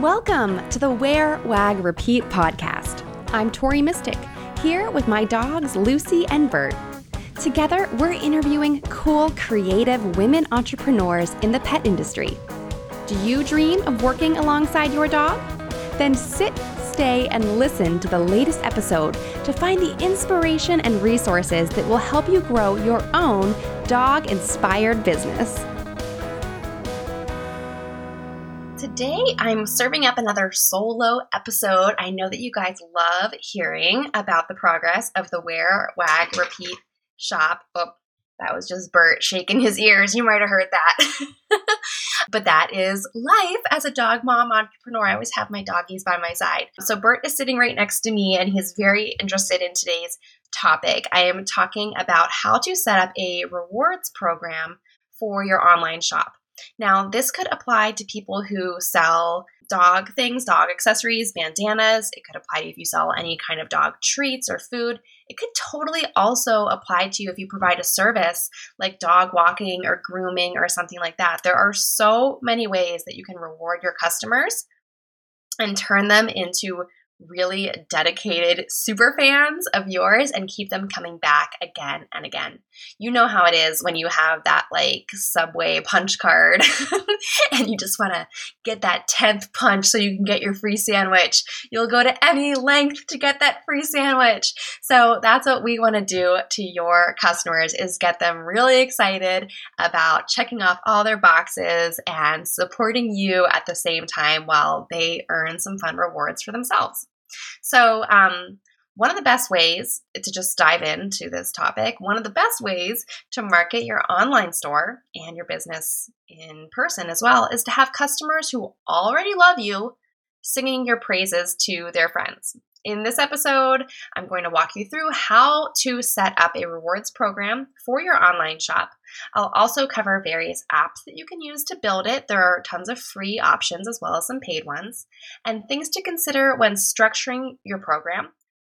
Welcome to the Wear, Wag, Repeat podcast. I'm Tori Mistick, here with my dogs Lucy and Bert. Together, we're interviewing cool, creative women entrepreneurs in the pet industry. Do you dream of working alongside your dog? Then sit, stay, and listen to the latest episode to find the inspiration and resources that will help you grow your own dog inspired business. Today, I'm serving up another solo episode. I know that you guys love hearing about the progress of the Wear, Wag, Repeat shop. Oh, that was just Bert shaking his ears. You might have heard that. but that is life as a dog mom entrepreneur. I always have my doggies by my side. So Bert is sitting right next to me and he's very interested in today's topic. I am talking about how to set up a rewards program for your online shop. Now, this could apply to people who sell dog things, dog accessories, bandanas. It could apply to if you sell any kind of dog treats or food. It could totally also apply to you if you provide a service like dog walking or grooming or something like that. There are so many ways that you can reward your customers and turn them into really dedicated super fans of yours and keep them coming back again and again. You know how it is when you have that like Subway punch card and you just want to get that 10th punch so you can get your free sandwich. You'll go to any length to get that free sandwich. So that's what we want to do to your customers is get them really excited about checking off all their boxes and supporting you at the same time while they earn some fun rewards for themselves. So, um, one of the best ways to just dive into this topic, one of the best ways to market your online store and your business in person as well is to have customers who already love you singing your praises to their friends. In this episode, I'm going to walk you through how to set up a rewards program for your online shop. I'll also cover various apps that you can use to build it. There are tons of free options as well as some paid ones, and things to consider when structuring your program.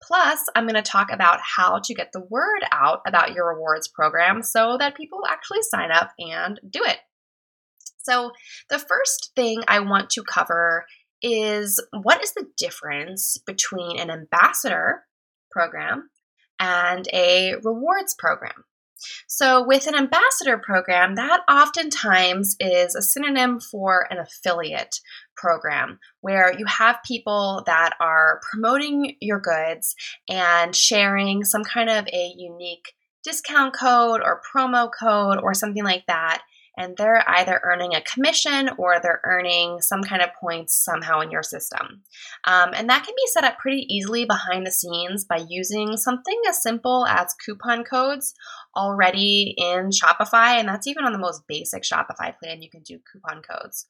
Plus, I'm going to talk about how to get the word out about your rewards program so that people actually sign up and do it. So, the first thing I want to cover is what is the difference between an ambassador program and a rewards program? So, with an ambassador program, that oftentimes is a synonym for an affiliate program where you have people that are promoting your goods and sharing some kind of a unique discount code or promo code or something like that and they're either earning a commission or they're earning some kind of points somehow in your system. Um, and that can be set up pretty easily behind the scenes by using something as simple as coupon codes already in Shopify. And that's even on the most basic Shopify plan, you can do coupon codes.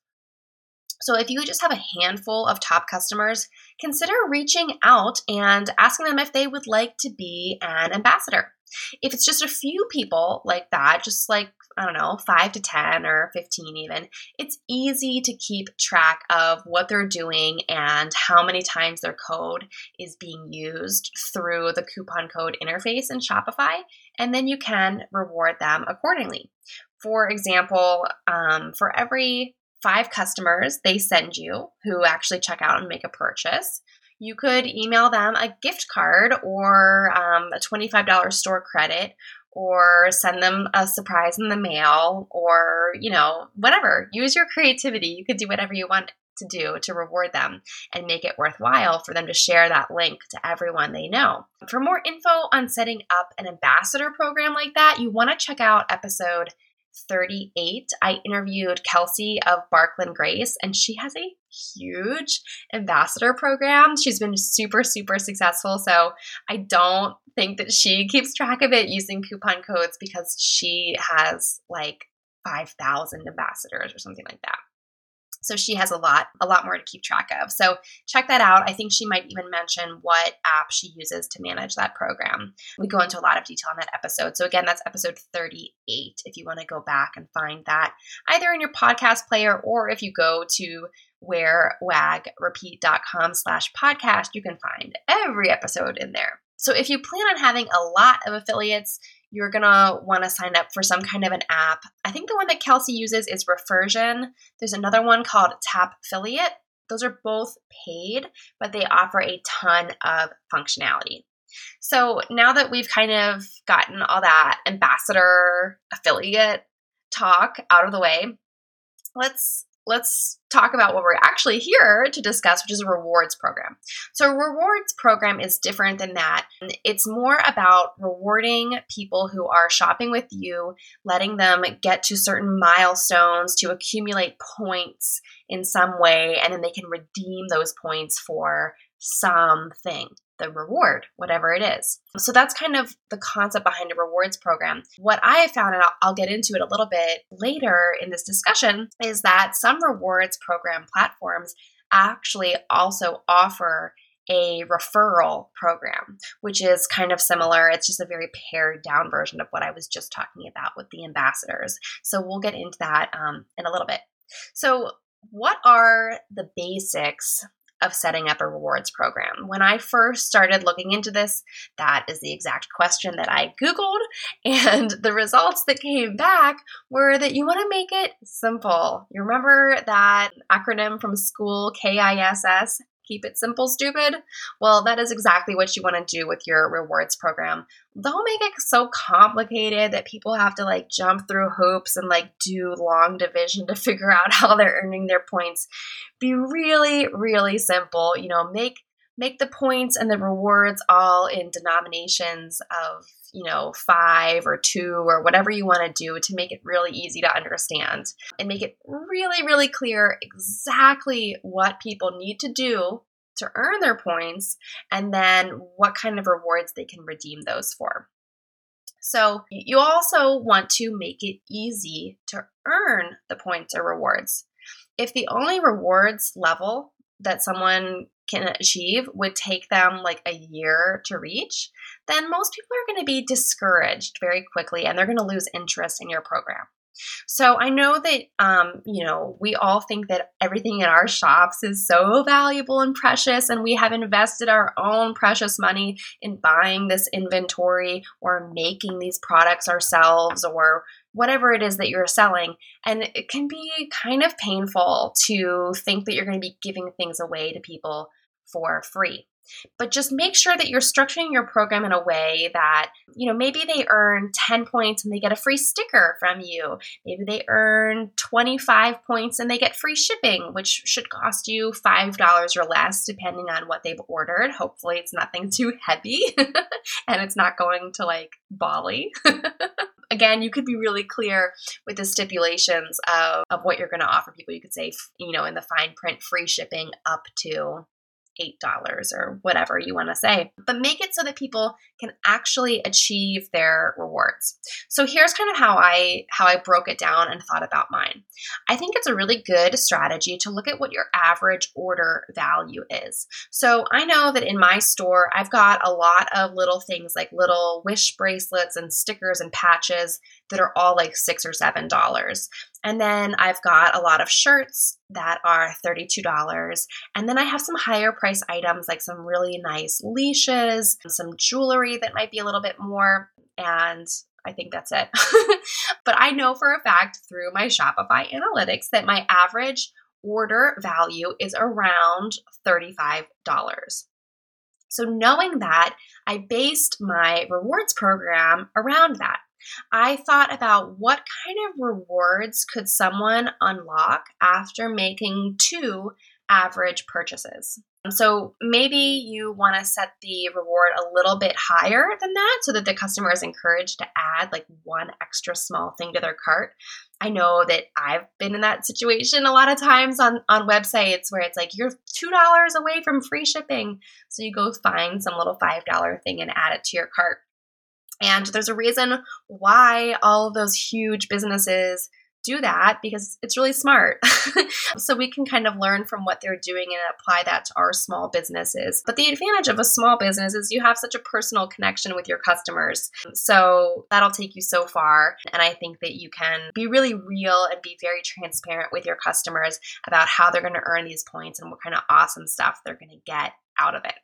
So, if you just have a handful of top customers, consider reaching out and asking them if they would like to be an ambassador. If it's just a few people like that, just like I don't know, five to 10 or 15 even, it's easy to keep track of what they're doing and how many times their code is being used through the coupon code interface in Shopify. And then you can reward them accordingly. For example, um, for every five customers they send you who actually check out and make a purchase, you could email them a gift card or um, a $25 store credit or send them a surprise in the mail or, you know, whatever. Use your creativity. You could do whatever you want to do to reward them and make it worthwhile for them to share that link to everyone they know. For more info on setting up an ambassador program like that, you want to check out episode 38, I interviewed Kelsey of Barkland Grace, and she has a huge ambassador program. She's been super, super successful. So I don't think that she keeps track of it using coupon codes because she has like 5,000 ambassadors or something like that. So she has a lot, a lot more to keep track of. So check that out. I think she might even mention what app she uses to manage that program. We go into a lot of detail on that episode. So again, that's episode 38 if you want to go back and find that either in your podcast player or if you go to wearwagrepeat.com slash podcast, you can find every episode in there. So if you plan on having a lot of affiliates, you're gonna want to sign up for some kind of an app. I think the one that Kelsey uses is Refersion. There's another one called Tap Affiliate. Those are both paid, but they offer a ton of functionality. So now that we've kind of gotten all that ambassador affiliate talk out of the way, let's let's talk about what we're actually here to discuss, which is a rewards program. So, a rewards program is different than that. It's more about rewarding people who are shopping with you, letting them get to certain milestones to accumulate points in some way, and then they can redeem those points for something the reward, whatever it is. So that's kind of the concept behind a rewards program. What I have found, and I'll, get into it a little bit later in this discussion, is that some rewards program platforms actually also offer a referral program, which is kind of similar. It's just a very pared down version of what I was just talking about with the ambassadors. So we'll get into that um, in a little bit. So, what are the basics of setting up a rewards program. When I first started looking into this, that is the exact question that I Googled, and the results that came back were that you want to make it simple. You remember that acronym from school, KISS? Keep it simple, stupid? Well, that is exactly what you want to do with your rewards program. Don't make it so complicated that people have to like jump through hoops and like do long division to figure out how they're earning their points. Be really, really simple. You know, make make the points and the rewards all in denominations of you know five or two or whatever you want to do to make it really easy to understand and make it really really clear exactly what people need to do to earn their points and then what kind of rewards they can redeem those for. So you also want to make it easy to earn the points or rewards. If the only rewards level that someone can achieve would take them like a year to reach, then most people are going to be discouraged very quickly and they're going to lose interest in your program. So I know that, um, you know, we all think that everything in our shops is so valuable and precious, and we have invested our own precious money in buying this inventory or making these products ourselves or whatever it is that you're selling. And it can be kind of painful to think that you're going to be giving things away to people for free. But just make sure that you're structuring your program in a way that, you know, maybe they earn 10 points and they get a free sticker from you. Maybe they earn 25 points and they get free shipping, which should cost you $5 or less, depending on what they've ordered. Hopefully, it's nothing too heavy and it's not going to like Bali. again, you could be really clear with the stipulations of, of what you're going to offer people. You could say, you know, in the fine print, free shipping up to $8 or whatever you want to say. But make it so that people can actually achieve their rewards. So here's kind of how I how I broke it down and thought about mine. I think it's a really good strategy to look at what your average order value is. So I know that in my store I've got a lot of little things like little wish bracelets and stickers and patches that are all like 6 or 7 dollars. And then I've got a lot of shirts that are $32. And then I have some higher price items like some really nice leashes, some jewelry that might be a little bit more. And I think that's it. but I know for a fact through my Shopify analytics that my average order value is around $35. So, knowing that, I based my rewards program around that. I thought about what kind of rewards could someone unlock after making two average purchases. So maybe you want to set the reward a little bit higher than that so that the customer is encouraged to add like one extra small thing to their cart. I know that I've been in that situation a lot of times on, on websites where it's like you're $2 away from free shipping. So you go find some little $5 thing and add it to your cart. And there's a reason why all of those huge businesses do that because it's really smart. so we can kind of learn from what they're doing and apply that to our small businesses. But the advantage of a small business is you have such a personal connection with your customers. So that'll take you so far. And I think that you can be really real and be very transparent with your customers about how they're going to earn these points and what kind of awesome stuff they're going to get out of it.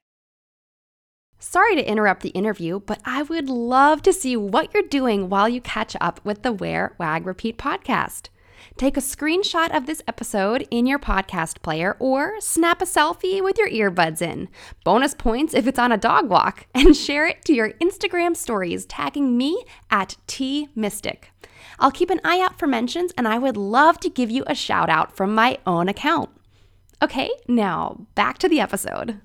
Sorry to interrupt the interview, but I would love to see what you're doing while you catch up with the Wear, Wag, Repeat podcast. Take a screenshot of this episode in your podcast player or snap a selfie with your earbuds in. Bonus points if it's on a dog walk, and share it to your Instagram stories, tagging me at T Mistick. I'll keep an eye out for mentions, and I would love to give you a shout out from my own account. Okay, now back to the episode.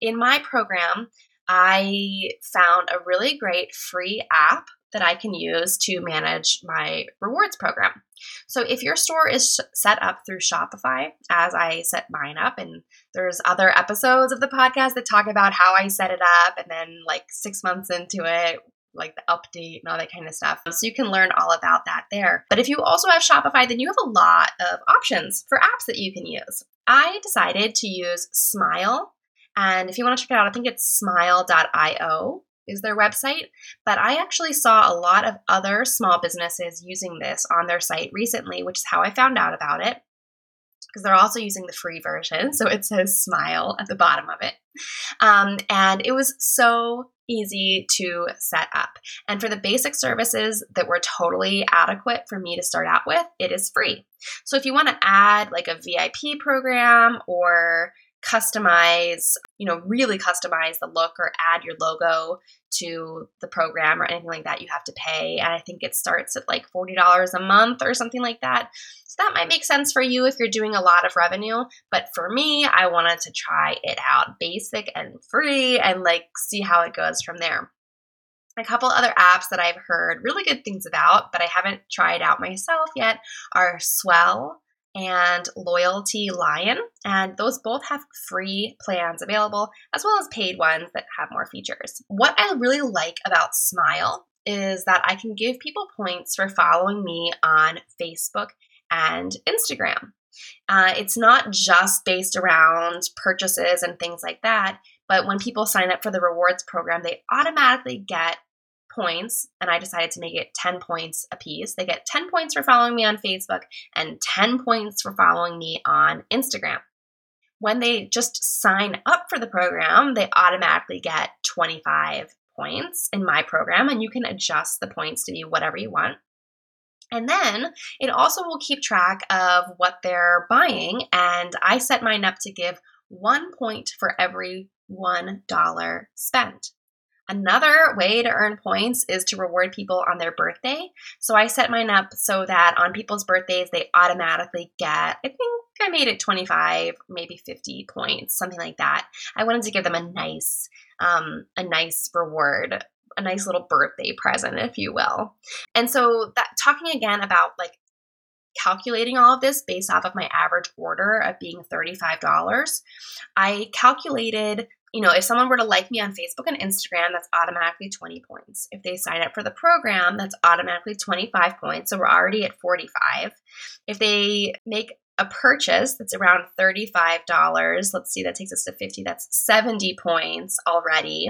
In my program, I found a really great free app that I can use to manage my rewards program. So if your store is set up through Shopify, as I set mine up, and there's other episodes of the podcast that talk about how I set it up, and then like six months into it, like the update and all that kind of stuff. So you can learn all about that there. But if you also have Shopify, then you have a lot of options for apps that you can use. I decided to use Smile. And if you want to check it out, I think it's smile.io is their website. But I actually saw a lot of other small businesses using this on their site recently, which is how I found out about it because they're also using the free version. So it says smile at the bottom of it. Um, and it was so easy to set up. And for the basic services that were totally adequate for me to start out with, it is free. So if you want to add like a VIP program or customize, you know, really customize the look or add your logo to the program or anything like that, you have to pay. And I think it starts at like $40 a month or something like that. So that might make sense for you if you're doing a lot of revenue. But for me, I wanted to try it out basic and free and like see how it goes from there. A couple other apps that I've heard really good things about, but I haven't tried out myself yet are Swell and Loyalty Lion. And those both have free plans available, as well as paid ones that have more features. What I really like about Smile is that I can give people points for following me on Facebook and Instagram. Uh, it's not just based around purchases and things like that, but when people sign up for the rewards program, they automatically get points, and I decided to make it 10 points a piece. They get 10 points for following me on Facebook and 10 points for following me on Instagram. When they just sign up for the program, they automatically get 25 points in my program, and you can adjust the points to be whatever you want. And then it also will keep track of what they're buying, and I set mine up to give one point for every $1 spent. Another way to earn points is to reward people on their birthday. So I set mine up so that on people's birthdays, they automatically get, I think I made it 25, maybe 50 points, something like that. I wanted to give them a nice, um, a nice reward, a nice little birthday present, if you will. And so that talking again about like calculating all of this based off of my average order of being $35, I calculated you know, if someone were to like me on Facebook and Instagram, that's automatically 20 points. If they sign up for the program, that's automatically 25 points. So we're already at 45. If they make a purchase that's around $35. Let's see, that takes us to 50. That's 70 points already.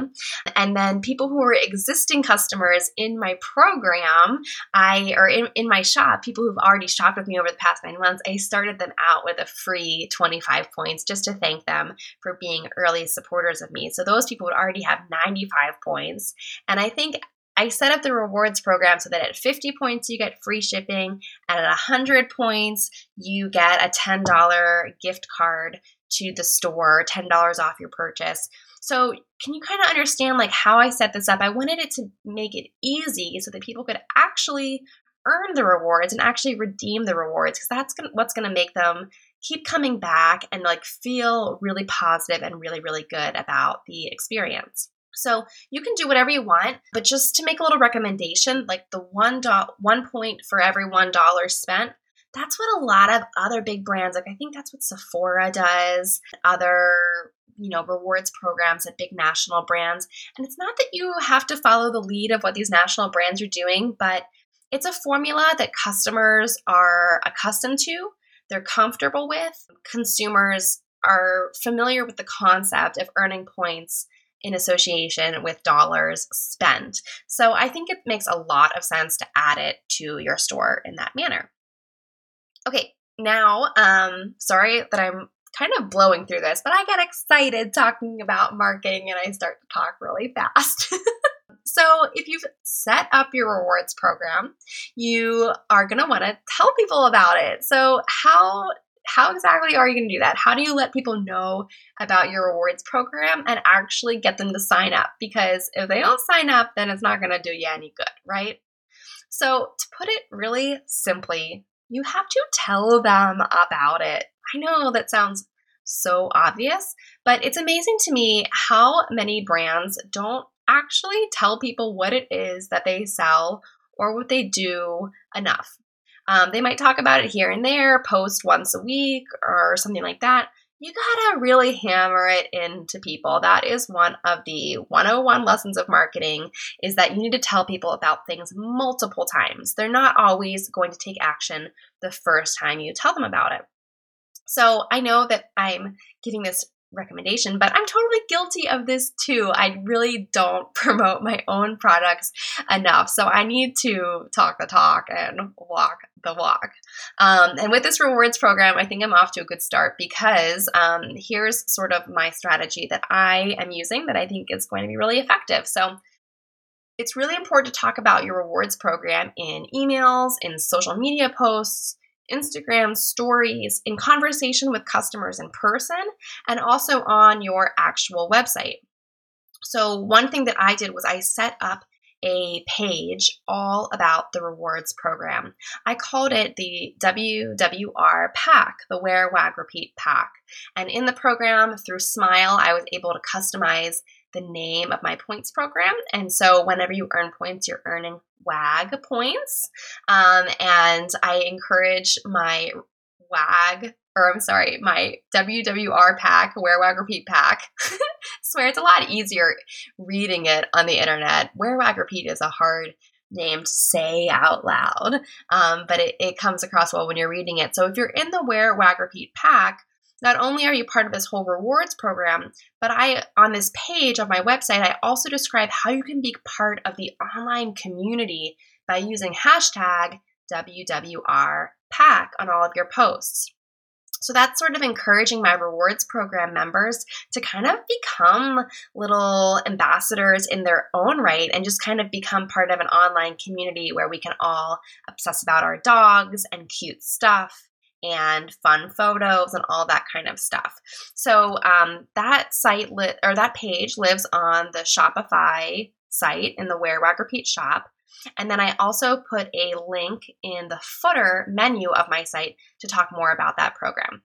And then people who are existing customers in my program, I or in, in my shop, people who've already shopped with me over the past nine months, I started them out with a free 25 points just to thank them for being early supporters of me. So those people would already have 95 points. And I think I set up the rewards program so that at 50 points you get free shipping, and at 100 points you get a $10 gift card to the store, $10 off your purchase. So, can you kind of understand like how I set this up? I wanted it to make it easy so that people could actually earn the rewards and actually redeem the rewards because that's gonna, what's going to make them keep coming back and like feel really positive and really really good about the experience. So you can do whatever you want, but just to make a little recommendation, like the one dot one point for every one dollar spent, that's what a lot of other big brands, like I think that's what Sephora does, other you know rewards programs at big national brands. And it's not that you have to follow the lead of what these national brands are doing, but it's a formula that customers are accustomed to, they're comfortable with. Consumers are familiar with the concept of earning points in association with dollars spent. So I think it makes a lot of sense to add it to your store in that manner. Okay, now, um, sorry that I'm kind of blowing through this, but I get excited talking about marketing and I start to talk really fast. So, if you've set up your rewards program, you are going to want to tell people about it. So, how how exactly are you going to do that? How do you let people know about your rewards program and actually get them to sign up? Because if they don't sign up, then it's not going to do you any good, right? So, to put it really simply, you have to tell them about it. I know that sounds so obvious, but it's amazing to me how many brands don't actually tell people what it is that they sell or what they do enough. Um, they might talk about it here and there, post once a week or something like that. You gotta really hammer it into people. That is one of the 101 lessons of marketing is that you need to tell people about things multiple times. They're not always going to take action the first time you tell them about it. So I know that I'm giving this recommendation, but I'm totally guilty of this too. I really don't promote my own products enough. So I need to talk the talk and walk the walk. Um, and with this rewards program, I think I'm off to a good start because um, here's sort of my strategy that I am using that I think is going to be really effective. So it's really important to talk about your rewards program in emails, in social media posts Instagram stories, in conversation with customers in person, and also on your actual website. So, one thing that I did was I set up a page all about the rewards program. I called it the WWR pack, the Wear, Wag, Repeat pack. And in the program, through Smile, I was able to customize the name of my points program. And so whenever you earn points, you're earning WAG points. Um, and I encourage my WAG, or I'm sorry, my WWR pack, Wear Wag Repeat pack. swear it's a lot easier reading it on the internet. Wear Wag Repeat is a hard name to say out loud, um, but it, it comes across well when you're reading it. So if you're in the Wear Wag Repeat pack, not only are you part of this whole rewards program, but I on this page of my website, I also describe how you can be part of the online community by using hashtag WWRPack on all of your posts. So that's sort of encouraging my rewards program members to kind of become little ambassadors in their own right and just kind of become part of an online community where we can all obsess about our dogs and cute stuff and fun photos and all that kind of stuff. So um, that site li- or that page lives on the Shopify site in the Wear Wag Repeat shop. And then I also put a link in the footer menu of my site to talk more about that program.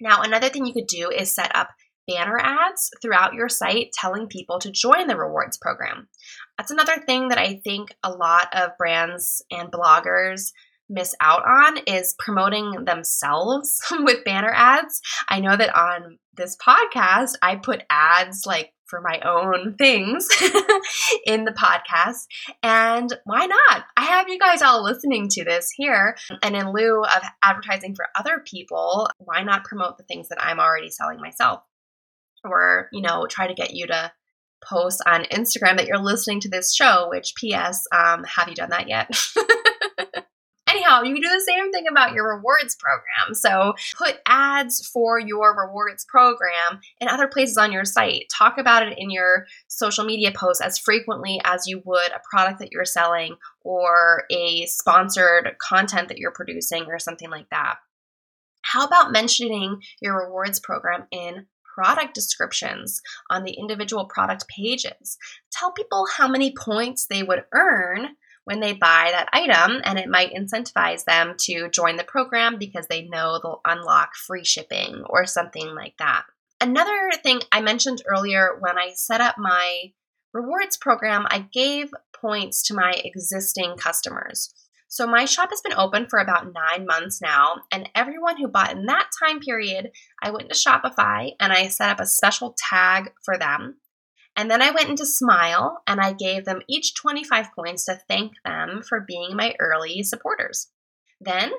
Now, another thing you could do is set up banner ads throughout your site telling people to join the rewards program. That's another thing that I think a lot of brands and bloggers miss out on is promoting themselves with banner ads. I know that on this podcast, I put ads like for my own things in the podcast. And why not? I have you guys all listening to this here. And in lieu of advertising for other people, why not promote the things that I'm already selling myself? Or, you know, try to get you to post on Instagram that you're listening to this show, which, P.S., um, have you done that yet? Anyhow, you can do the same thing about your rewards program. So put ads for your rewards program in other places on your site. Talk about it in your social media posts as frequently as you would a product that you're selling or a sponsored content that you're producing or something like that. How about mentioning your rewards program in product descriptions on the individual product pages? Tell people how many points they would earn when they buy that item, and it might incentivize them to join the program because they know they'll unlock free shipping or something like that. Another thing I mentioned earlier when I set up my rewards program, I gave points to my existing customers. So my shop has been open for about nine months now, and everyone who bought in that time period, I went to Shopify and I set up a special tag for them. And then I went into Smile and I gave them each 25 points to thank them for being my early supporters. Then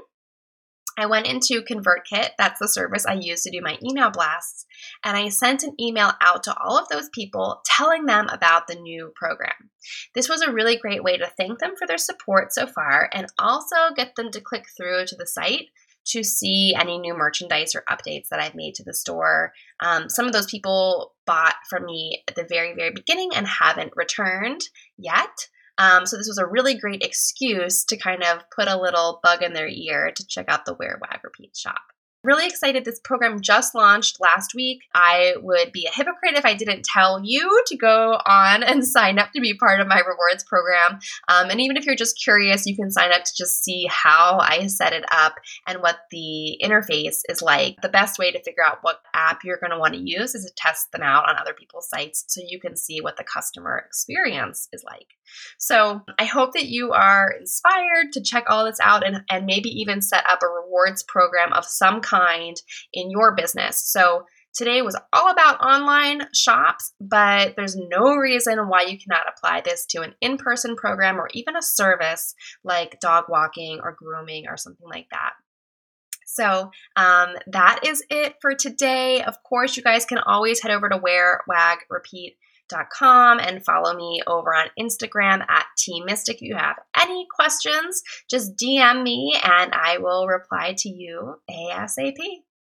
I went into ConvertKit, that's the service I use to do my email blasts, and I sent an email out to all of those people telling them about the new program. This was a really great way to thank them for their support so far and also get them to click through to the site to see any new merchandise or updates that I've made to the store. Um, some of those people bought from me at the very, very beginning and haven't returned yet. Um, so this was a really great excuse to kind of put a little bug in their ear to check out the Wear Wag Repeat shop. Really excited. This program just launched last week. I would be a hypocrite if I didn't tell you to go on and sign up to be part of my rewards program. Um, and even if you're just curious, you can sign up to just see how I set it up and what the interface is like. The best way to figure out what app you're going to want to use is to test them out on other people's sites so you can see what the customer experience is like. So I hope that you are inspired to check all this out and, and maybe even set up a rewards program of some kind in your business. So today was all about online shops, but there's no reason why you cannot apply this to an in person program or even a service like dog walking or grooming or something like that. So um, that is it for today. Of course, you guys can always head over to Wear Wag Repeat com and follow me over on Instagram at T Mistick. If you have any questions, just DM me and I will reply to you ASAP.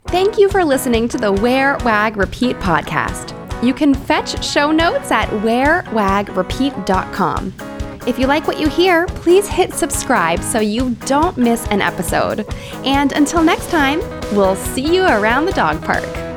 Thank you for listening to the Wear Wag Repeat podcast. You can fetch show notes at wearwagrepeat.com. If you like what you hear, please hit subscribe so you don't miss an episode. And until next time, we'll see you around the dog park.